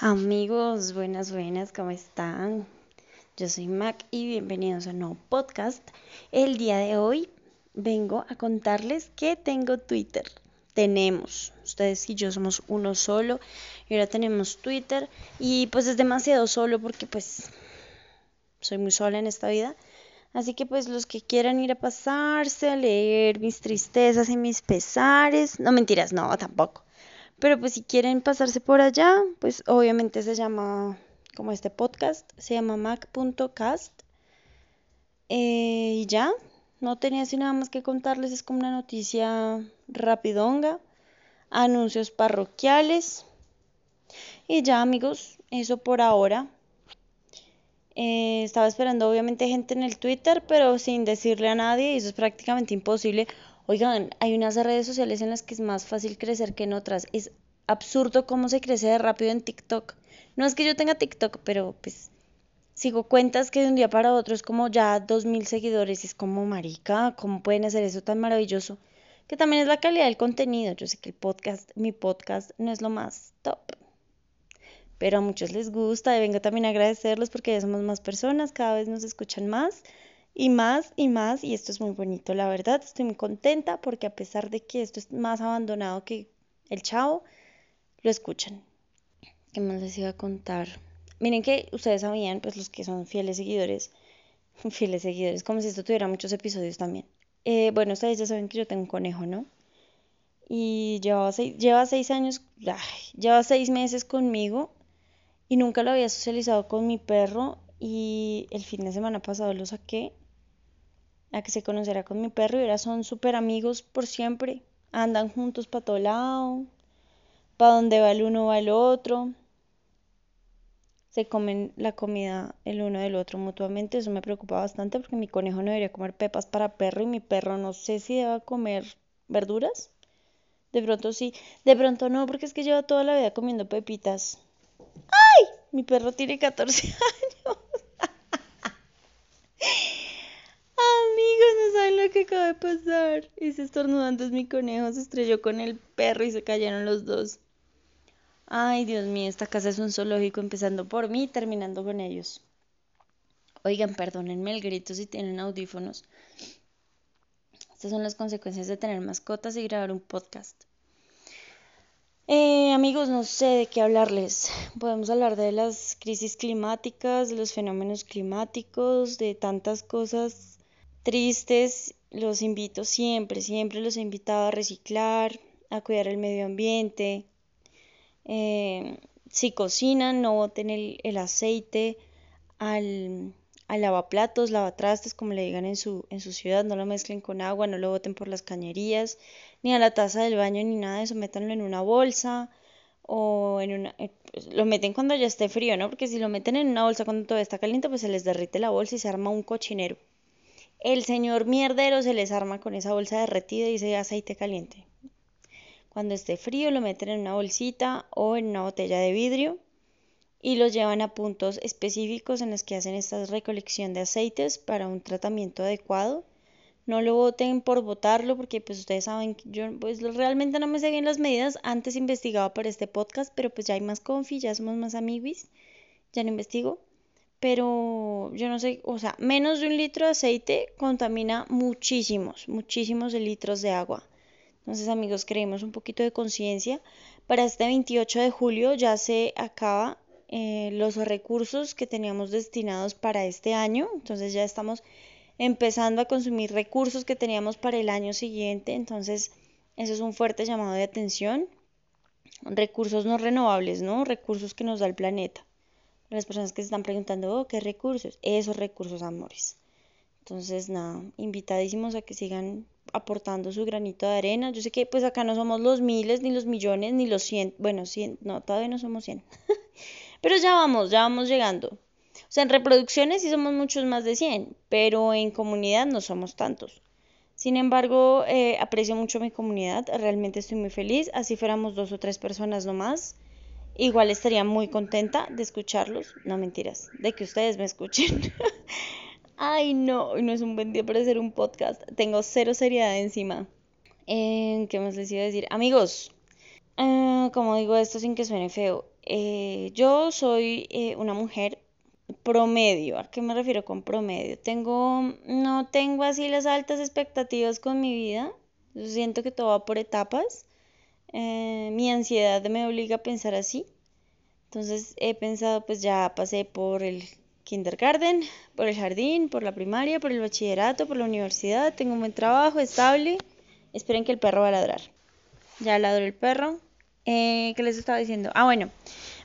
Amigos, buenas, buenas, ¿cómo están? Yo soy Mac y bienvenidos a un nuevo podcast. El día de hoy vengo a contarles que tengo Twitter. Tenemos, ustedes y yo somos uno solo y ahora tenemos Twitter y pues es demasiado solo porque pues soy muy sola en esta vida. Así que pues los que quieran ir a pasarse, a leer mis tristezas y mis pesares, no mentiras, no, tampoco pero pues si quieren pasarse por allá, pues obviamente se llama como este podcast, se llama mac.cast. Eh, y ya, no tenía así nada más que contarles, es como una noticia rapidonga, anuncios parroquiales. Y ya amigos, eso por ahora. Eh, estaba esperando obviamente gente en el Twitter, pero sin decirle a nadie, y eso es prácticamente imposible. Oigan, hay unas redes sociales en las que es más fácil crecer que en otras. Es absurdo cómo se crece de rápido en TikTok. No es que yo tenga TikTok, pero pues sigo cuentas que de un día para otro es como ya dos mil seguidores es como marica, ¿cómo pueden hacer eso tan maravilloso? Que también es la calidad del contenido. Yo sé que el podcast, mi podcast no es lo más top. Pero a muchos les gusta y vengo también a agradecerlos porque ya somos más personas, cada vez nos escuchan más y más y más y esto es muy bonito, la verdad, estoy muy contenta porque a pesar de que esto es más abandonado que el chavo, lo escuchan. ¿Qué más les iba a contar? Miren que ustedes sabían, pues los que son fieles seguidores, fieles seguidores, como si esto tuviera muchos episodios también. Eh, bueno, ustedes ya saben que yo tengo un conejo, ¿no? Y lleva seis, lleva seis años, lleva seis meses conmigo y nunca lo había socializado con mi perro y el fin de semana pasado lo saqué a que se conociera con mi perro y ahora son súper amigos por siempre. Andan juntos para todo lado, para donde va el uno va el otro. Se comen la comida el uno del otro mutuamente. Eso me preocupa bastante porque mi conejo no debería comer pepas para perro y mi perro no sé si deba comer verduras. De pronto sí, de pronto no, porque es que lleva toda la vida comiendo pepitas. ¡Ay! Mi perro tiene 14 años. Lo que acaba de pasar. se estornudando es mi conejo, se estrelló con el perro y se cayeron los dos. Ay, Dios mío, esta casa es un zoológico empezando por mí y terminando con ellos. Oigan, perdónenme el grito si tienen audífonos. Estas son las consecuencias de tener mascotas y grabar un podcast. Eh, amigos, no sé de qué hablarles. Podemos hablar de las crisis climáticas, de los fenómenos climáticos, de tantas cosas tristes, los invito siempre, siempre los he invitado a reciclar, a cuidar el medio ambiente. Eh, si cocinan, no boten el, aceite al, al, lavaplatos, lavatrastes, como le digan en su, en su ciudad, no lo mezclen con agua, no lo boten por las cañerías, ni a la taza del baño, ni nada de eso, métanlo en una bolsa o en una... Eh, pues, lo meten cuando ya esté frío, ¿no? Porque si lo meten en una bolsa cuando todo está caliente, pues se les derrite la bolsa y se arma un cochinero. El señor mierdero se les arma con esa bolsa derretida y ese aceite caliente. Cuando esté frío lo meten en una bolsita o en una botella de vidrio y los llevan a puntos específicos en los que hacen esta recolección de aceites para un tratamiento adecuado. No lo voten por votarlo porque pues ustedes saben que yo pues realmente no me sé bien las medidas. Antes investigaba para este podcast, pero pues ya hay más confi, ya somos más amiguis. Ya no investigo pero yo no sé, o sea, menos de un litro de aceite contamina muchísimos, muchísimos litros de agua. Entonces, amigos, creemos un poquito de conciencia. Para este 28 de julio ya se acaba eh, los recursos que teníamos destinados para este año. Entonces ya estamos empezando a consumir recursos que teníamos para el año siguiente. Entonces, eso es un fuerte llamado de atención. Recursos no renovables, ¿no? Recursos que nos da el planeta las personas que se están preguntando, oh, ¿qué recursos? Esos recursos, amores. Entonces, nada, invitadísimos a que sigan aportando su granito de arena. Yo sé que pues acá no somos los miles, ni los millones, ni los cien. Bueno, cien, no, todavía no somos cien. pero ya vamos, ya vamos llegando. O sea, en reproducciones sí somos muchos más de 100, pero en comunidad no somos tantos. Sin embargo, eh, aprecio mucho mi comunidad, realmente estoy muy feliz. Así fuéramos dos o tres personas nomás. Igual estaría muy contenta de escucharlos. No mentiras, de que ustedes me escuchen. Ay, no, hoy no es un buen día para hacer un podcast. Tengo cero seriedad encima. Eh, ¿Qué más les iba a decir? Amigos, eh, como digo esto sin que suene feo, eh, yo soy eh, una mujer promedio. ¿A qué me refiero con promedio? Tengo, no tengo así las altas expectativas con mi vida. Yo siento que todo va por etapas. Eh, mi ansiedad me obliga a pensar así. Entonces he pensado, pues ya pasé por el kindergarten, por el jardín, por la primaria, por el bachillerato, por la universidad. Tengo un buen trabajo estable. Esperen que el perro va a ladrar. Ya ladró el perro. Eh, ¿Qué les estaba diciendo? Ah, bueno,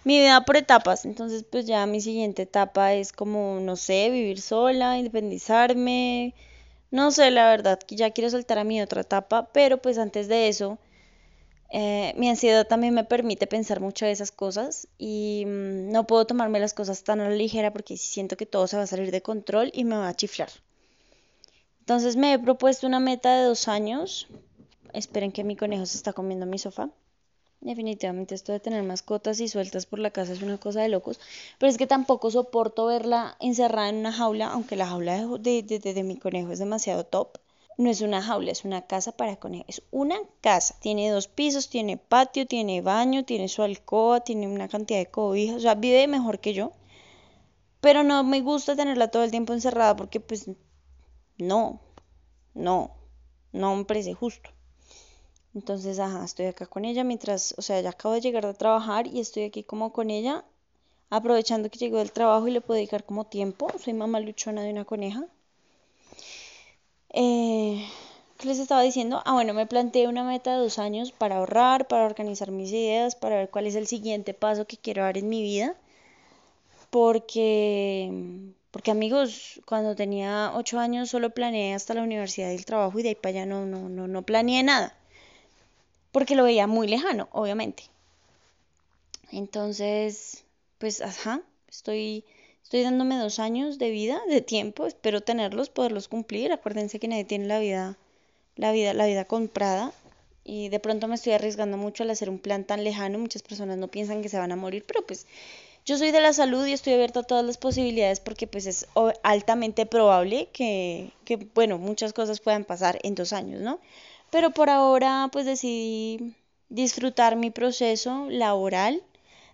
mi vida por etapas. Entonces, pues ya mi siguiente etapa es como, no sé, vivir sola, independizarme. No sé, la verdad, que ya quiero saltar a mi otra etapa, pero pues antes de eso, eh, mi ansiedad también me permite pensar mucho de esas cosas y mm, no puedo tomarme las cosas tan a la ligera porque siento que todo se va a salir de control y me va a chiflar. Entonces me he propuesto una meta de dos años. Esperen que mi conejo se está comiendo mi sofá. Definitivamente esto de tener mascotas y sueltas por la casa es una cosa de locos, pero es que tampoco soporto verla encerrada en una jaula, aunque la jaula de, de, mi conejo es demasiado top. No es una jaula, es una casa para conejos. Es una casa. Tiene dos pisos, tiene patio, tiene baño, tiene su alcoba, tiene una cantidad de cobijas. O sea, vive mejor que yo. Pero no me gusta tenerla todo el tiempo encerrada porque pues no, no, no me parece justo. Entonces, ajá, estoy acá con ella mientras, o sea, ya acabo de llegar de trabajar y estoy aquí como con ella, aprovechando que llegó del trabajo y le puedo dedicar como tiempo. Soy mamá luchona de una coneja. Eh, ¿Qué les estaba diciendo? Ah, bueno, me planteé una meta de dos años para ahorrar, para organizar mis ideas, para ver cuál es el siguiente paso que quiero dar en mi vida. Porque, porque amigos, cuando tenía ocho años solo planeé hasta la universidad y el trabajo y de ahí para allá no, no, no, no planeé nada porque lo veía muy lejano, obviamente. Entonces, pues, ajá, estoy, estoy dándome dos años de vida, de tiempo, espero tenerlos, poderlos cumplir. Acuérdense que nadie tiene la vida, la vida, la vida comprada. Y de pronto me estoy arriesgando mucho al hacer un plan tan lejano. Muchas personas no piensan que se van a morir, pero pues yo soy de la salud y estoy abierta a todas las posibilidades porque pues es altamente probable que, que bueno, muchas cosas puedan pasar en dos años, ¿no? Pero por ahora pues decidí disfrutar mi proceso laboral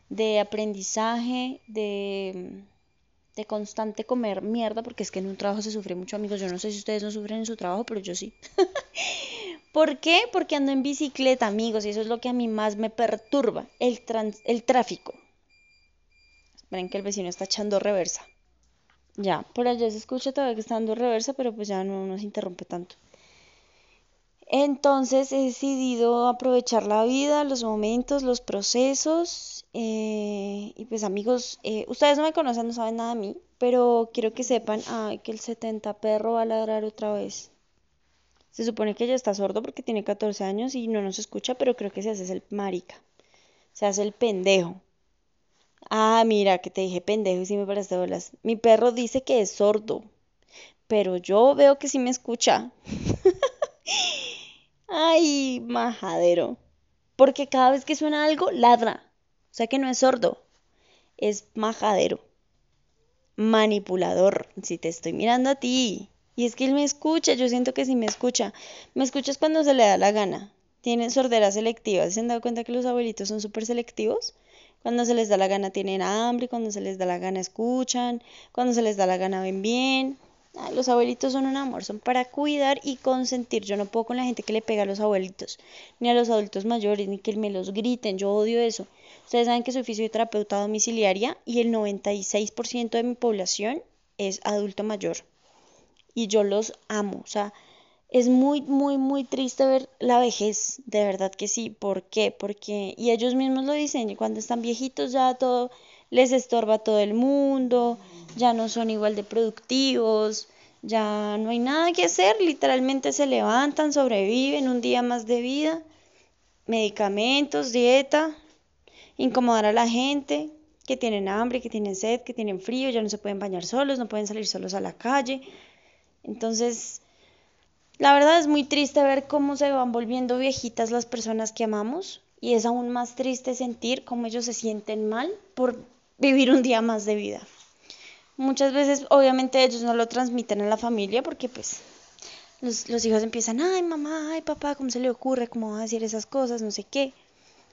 de aprendizaje, de, de constante comer mierda, porque es que en un trabajo se sufre mucho, amigos. Yo no sé si ustedes no sufren en su trabajo, pero yo sí. ¿Por qué? Porque ando en bicicleta, amigos, y eso es lo que a mí más me perturba, el, el tráfico. Esperen que el vecino está echando reversa. Ya, por allá se escucha todavía que está dando reversa, pero pues ya no nos interrumpe tanto. Entonces he decidido aprovechar la vida, los momentos, los procesos. Eh, y pues amigos, eh, ustedes no me conocen, no saben nada de mí, pero quiero que sepan ay, que el 70 perro va a ladrar otra vez. Se supone que ya está sordo porque tiene 14 años y no nos escucha, pero creo que se hace el marica. Se hace el pendejo. Ah, mira, que te dije pendejo y sí me parece bolas. Mi perro dice que es sordo, pero yo veo que sí me escucha. Ay, majadero. Porque cada vez que suena algo, ladra. O sea que no es sordo, es majadero. Manipulador, si te estoy mirando a ti. Y es que él me escucha, yo siento que sí me escucha. Me escuchas cuando se le da la gana. Tienen sordera selectiva. ¿Se han dado cuenta que los abuelitos son súper selectivos? Cuando se les da la gana tienen hambre, cuando se les da la gana escuchan, cuando se les da la gana ven bien los abuelitos son un amor, son para cuidar y consentir. Yo no puedo con la gente que le pega a los abuelitos, ni a los adultos mayores, ni que me los griten. Yo odio eso. Ustedes saben que soy fisioterapeuta domiciliaria y el 96% de mi población es adulto mayor. Y yo los amo. O sea, es muy, muy, muy triste ver la vejez. De verdad que sí. ¿Por qué? Porque, y ellos mismos lo dicen, cuando están viejitos ya todo les estorba todo el mundo, ya no son igual de productivos, ya no hay nada que hacer, literalmente se levantan, sobreviven un día más de vida, medicamentos, dieta, incomodar a la gente, que tienen hambre, que tienen sed, que tienen frío, ya no se pueden bañar solos, no pueden salir solos a la calle. Entonces, la verdad es muy triste ver cómo se van volviendo viejitas las personas que amamos y es aún más triste sentir cómo ellos se sienten mal por vivir un día más de vida. Muchas veces, obviamente, ellos no lo transmiten a la familia porque, pues, los, hijos empiezan, ay, mamá, ay, papá, ¿cómo se le ocurre? ¿Cómo va a decir esas cosas? No sé qué.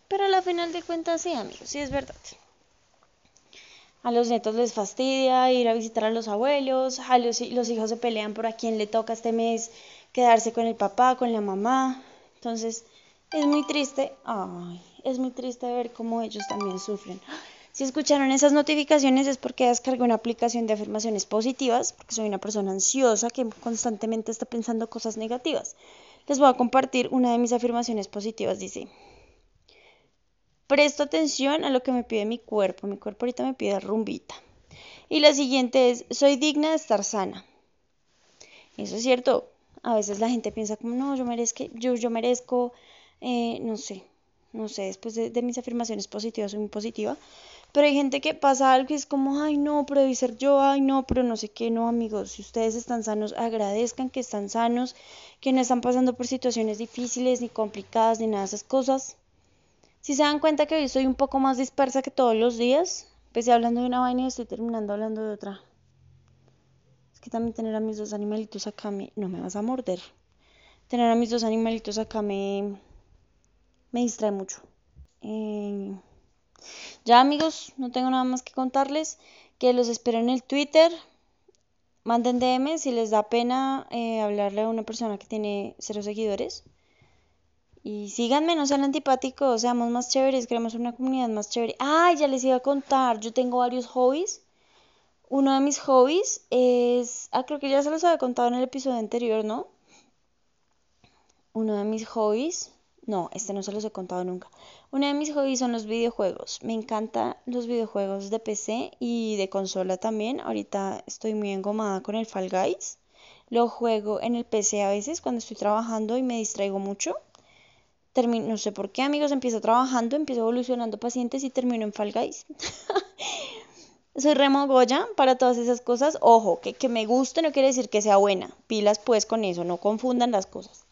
Pero a la final de cuentas, sí, amigos, sí es verdad. A los nietos les fastidia ir a visitar a los abuelos, a los, los hijos se pelean por a quién le toca este mes quedarse con el papá, con la mamá. Entonces, es muy triste, ay, es muy triste ver cómo ellos también sufren. Si escucharon esas notificaciones es porque descargué una aplicación de afirmaciones positivas, porque soy una persona ansiosa que constantemente está pensando cosas negativas. Les voy a compartir una de mis afirmaciones positivas. Dice, presto atención a lo que me pide mi cuerpo. Mi cuerpo ahorita me pide rumbita. Y la siguiente es, soy digna de estar sana. Eso es cierto. A veces la gente piensa como, no, yo merezco, yo, merezco, eh, no sé, no sé, después de, de, mis afirmaciones positivas soy muy positiva. Pero hay gente que pasa algo y es como, ay, no, pero debe ser yo, ay, no, pero no sé qué, no, amigos. Si ustedes están sanos, agradezcan que están sanos, que no están pasando por situaciones difíciles, ni complicadas, ni nada de esas cosas. Si se dan cuenta que hoy soy un poco más dispersa que todos los días, empecé hablando de una vaina y estoy terminando hablando de otra. Es que también tener a mis dos animalitos acá me... No me vas a morder. Tener a mis dos animalitos acá me... Me distrae mucho. Eh... Ya amigos, no tengo nada más que contarles. Que los espero en el Twitter. Manden DM si les da pena eh, hablarle a una persona que tiene cero seguidores. Y síganme, no sean antipáticos, seamos más chéveres, creemos una comunidad más chévere. Ah, ya les iba a contar, yo tengo varios hobbies. Uno de mis hobbies es, ah, creo que ya se los había contado en el episodio anterior, ¿no? Uno de mis hobbies, no, este no se los he contado nunca. Uno de mis hobbies son los videojuegos. Me encantan los videojuegos de PC y de consola también. Ahorita estoy muy engomada con el Fall Guys. Lo juego en el PC a veces cuando estoy trabajando y me distraigo mucho no sé por qué, amigos, empiezo trabajando, empiezo evolucionando pacientes y termino en Fall Guys. Soy remogoya para todas esas cosas. Ojo, que, que me guste no quiere decir que sea buena. Pilas pues con eso, no confundan las cosas.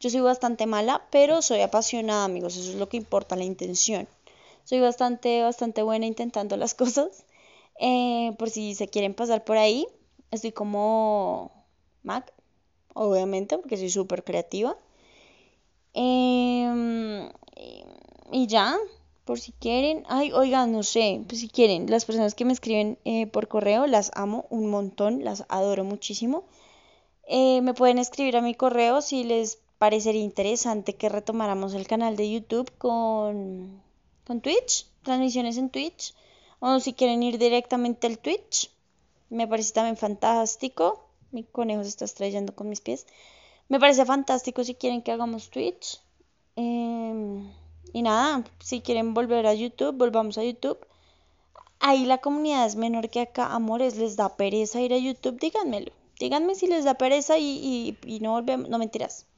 Yo soy bastante mala, pero soy apasionada, amigos. Eso es lo que importa, la intención. Soy bastante, bastante buena intentando las cosas. Eh, por si se quieren pasar por ahí, estoy como Mac, obviamente, porque soy súper creativa. Em, y ya, por si quieren. Ay, oigan, no sé, pues si quieren, las personas que me escriben eh, por correo, las amo un montón, las adoro muchísimo. Eh, me pueden escribir a mi correo si les parecería interesante que retomáramos el canal de YouTube con, con Twitch, transmisiones en Twitch, o si quieren ir directamente al Twitch. Me parece también fantástico. Mi conejo se está estrellando con mis pies. Me parece fantástico si quieren que hagamos Twitch. Em, y nada, si quieren volver a YouTube, volvamos a YouTube. Ahí la comunidad es menor que acá. Amores, les da pereza ir a YouTube, díganmelo. Díganme si les da pereza y, y, no volvemos, no mentiras.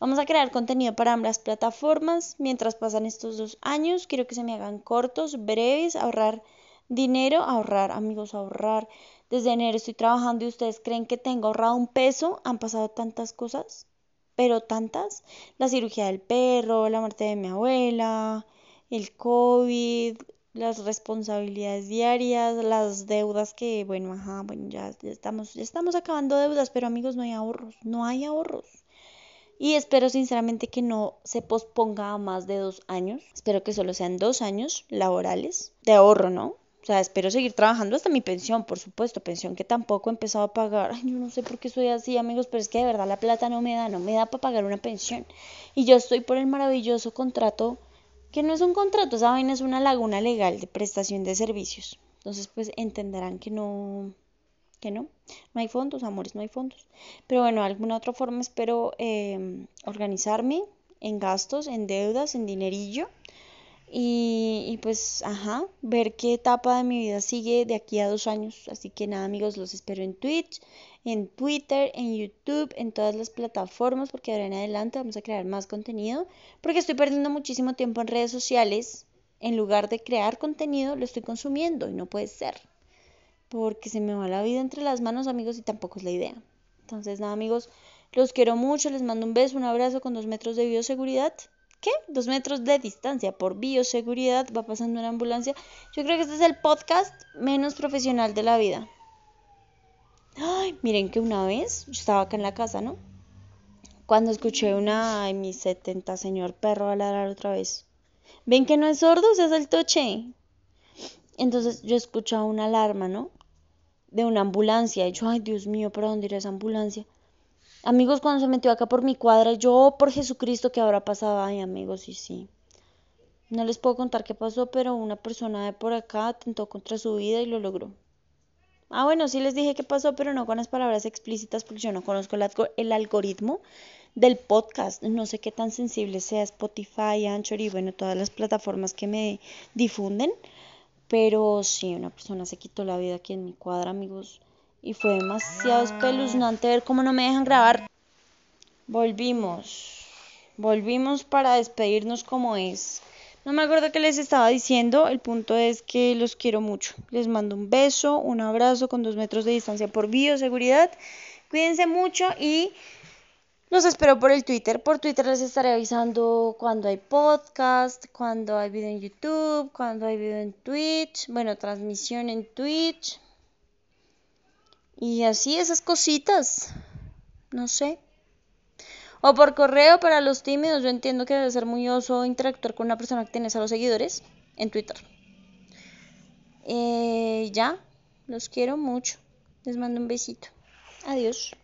Vamos a crear contenido para ambas plataformas. Mientras pasan estos dos años, quiero que se me hagan cortos, breves, ahorrar dinero, ahorrar, amigos, ahorrar. Desde enero estoy trabajando y ustedes creen que tengo ahorrado un peso. Han pasado tantas cosas, pero tantas. La cirugía del perro, la muerte de mi abuela, el COVID, las responsabilidades diarias, las deudas que, bueno, ajá, bueno, ya, estamos, ya estamos acabando deudas, pero amigos, no hay ahorros, no hay ahorros. Y espero sinceramente que no se posponga a más de dos años. Espero que solo sean dos años laborales de ahorro, ¿no? O sea, espero seguir trabajando hasta mi pensión, por supuesto, pensión que tampoco he empezado a pagar. Ay, yo no sé por qué soy así, amigos, pero es que de verdad la plata no me da, no me da para pagar una pensión. Y yo estoy por el maravilloso contrato, que no es un contrato, esa vaina es una laguna legal de prestación de servicios. Entonces, pues entenderán que no, que no, no hay fondos, amores, no hay fondos. Pero bueno, de alguna otra forma espero eh, organizarme en gastos, en deudas, en dinerillo y, pues, ajá, ver qué etapa de mi vida sigue de aquí a dos años. Así que nada, amigos, los espero en Twitch, en Twitter, en YouTube, en todas las plataformas, porque ahora en adelante vamos a crear más contenido. Porque estoy perdiendo muchísimo tiempo en redes sociales. En lugar de crear contenido, lo estoy consumiendo y no puede ser. Porque se me va la vida entre las manos, amigos, y tampoco es la idea. Entonces, nada, amigos, los quiero mucho, les mando un beso, un abrazo con dos metros de bioseguridad. ¿qué? Dos metros de distancia por bioseguridad, va pasando una ambulancia. Yo creo que este es el podcast menos profesional de la vida. Ay, miren que una vez, yo estaba acá en la casa, ¿no? Cuando escuché una, ay, mi 70 señor perro a ladrar otra vez. ¿Ven que no es sordo? Se hace el toche. Entonces yo escuchaba una alarma, ¿no? De una ambulancia. Y yo, ay Dios mío, ¿para dónde irá esa ambulancia? Amigos, cuando se metió acá por mi cuadra, yo, oh, por Jesucristo, ¿qué habrá pasado? Ay, amigos, sí, sí. No les puedo contar qué pasó, pero una persona de por acá atentó contra su vida y lo logró. Ah, bueno, sí les dije qué pasó, pero no con las palabras explícitas porque yo no conozco el, algoritmo del podcast. No sé qué tan sensible sea Spotify, Anchor y bueno, todas las plataformas que me difunden. Pero sí, una persona se quitó la vida aquí en mi cuadra, amigos. Y fue demasiado espeluznante ver cómo no me dejan grabar. Volvimos. Volvimos para despedirnos como es. No me acuerdo qué les estaba diciendo, el punto es que los quiero mucho. Les mando un beso, un abrazo con dos metros de distancia por bioseguridad. Cuídense mucho y los espero por el Twitter. Por Twitter les estaré avisando cuando hay podcast, cuando hay video en YouTube, cuando hay video en Twitch, bueno, transmisión en Twitch. Y así esas cositas. No sé. O por correo para los tímidos. Yo entiendo que debe ser muy oso interactuar con una persona que tienes a los seguidores en Twitter. Eh, ya, los quiero mucho. Les mando un besito. Adiós.